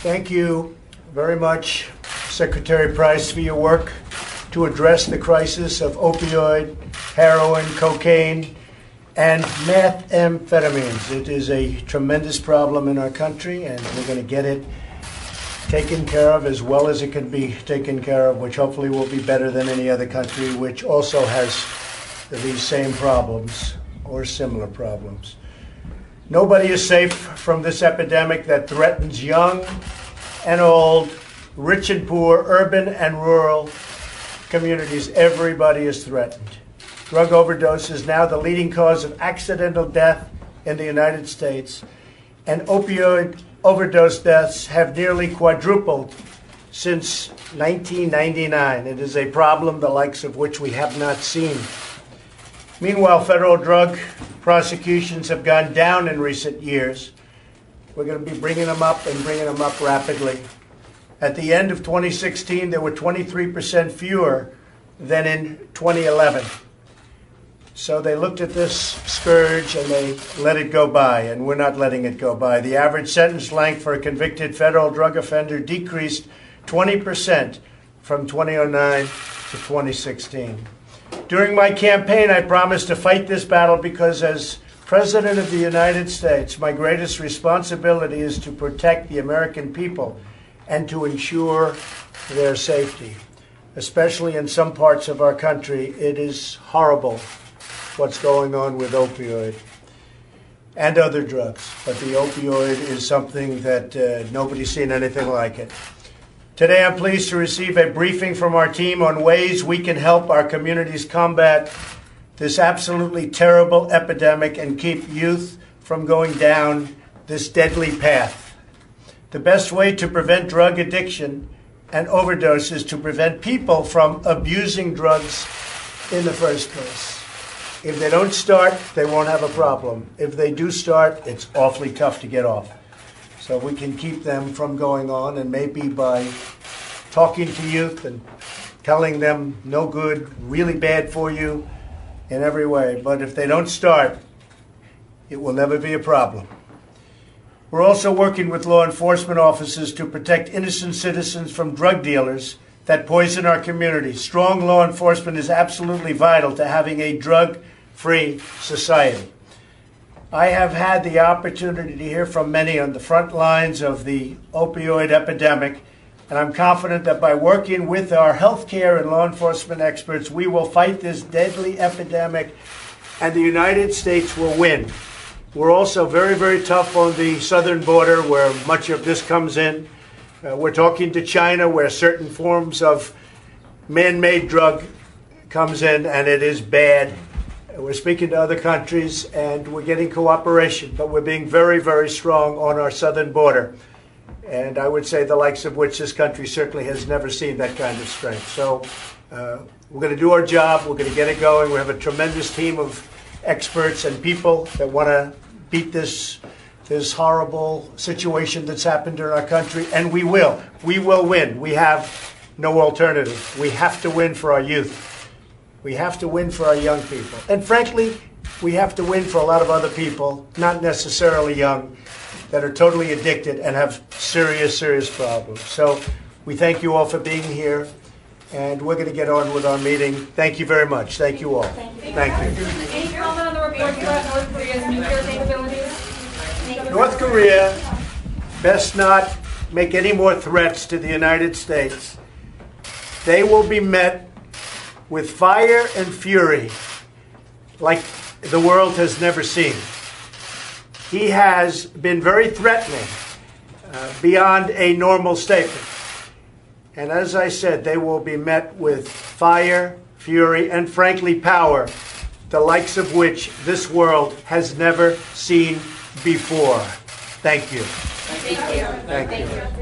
Thank you very much, Secretary Price, for your work to address the crisis of opioid, heroin, cocaine, and methamphetamines. It is a tremendous problem in our country, and we're going to get it taken care of as well as it can be taken care of, which hopefully will be better than any other country, which also has these same problems or similar problems. Nobody is safe from this epidemic that threatens young and old, rich and poor, urban and rural communities. Everybody is threatened. Drug overdose is now the leading cause of accidental death in the United States, and opioid overdose deaths have nearly quadrupled since 1999. It is a problem the likes of which we have not seen. Meanwhile, federal drug prosecutions have gone down in recent years. We're going to be bringing them up and bringing them up rapidly. At the end of 2016, there were 23% fewer than in 2011. So they looked at this scourge and they let it go by, and we're not letting it go by. The average sentence length for a convicted federal drug offender decreased 20% from 2009 to 2016. During my campaign, I promised to fight this battle because, as President of the United States, my greatest responsibility is to protect the American people and to ensure their safety. Especially in some parts of our country, it is horrible what's going on with opioid and other drugs, but the opioid is something that uh, nobody's seen anything like it. Today, I'm pleased to receive a briefing from our team on ways we can help our communities combat this absolutely terrible epidemic and keep youth from going down this deadly path. The best way to prevent drug addiction and overdose is to prevent people from abusing drugs in the first place. If they don't start, they won't have a problem. If they do start, it's awfully tough to get off. So we can keep them from going on, and maybe by talking to youth and telling them no good, really bad for you in every way. But if they don't start, it will never be a problem. We're also working with law enforcement officers to protect innocent citizens from drug dealers that poison our community. Strong law enforcement is absolutely vital to having a drug free society. I have had the opportunity to hear from many on the front lines of the opioid epidemic, and I'm confident that by working with our healthcare and law enforcement experts, we will fight this deadly epidemic and the United States will win. We're also very, very tough on the southern border where much of this comes in. Uh, we're talking to China where certain forms of man made drug comes in and it is bad. We're speaking to other countries and we're getting cooperation, but we're being very, very strong on our southern border. And I would say the likes of which this country certainly has never seen that kind of strength. So uh, we're going to do our job. We're going to get it going. We have a tremendous team of experts and people that want to beat this this horrible situation that's happened in our country, and we will. We will win. We have no alternative. We have to win for our youth. We have to win for our young people. And frankly, we have to win for a lot of other people, not necessarily young, that are totally addicted and have serious, serious problems. So we thank you all for being here, and we're going to get on with our meeting. Thank you very much. Thank you all. Thank you. Any comment on the report about North Korea's nuclear capabilities? North Korea best not make any more threats to the United States. They will be met with fire and fury like the world has never seen. He has been very threatening uh, beyond a normal statement. And as I said, they will be met with fire, fury, and frankly, power, the likes of which this world has never seen before. Thank you. Thank you.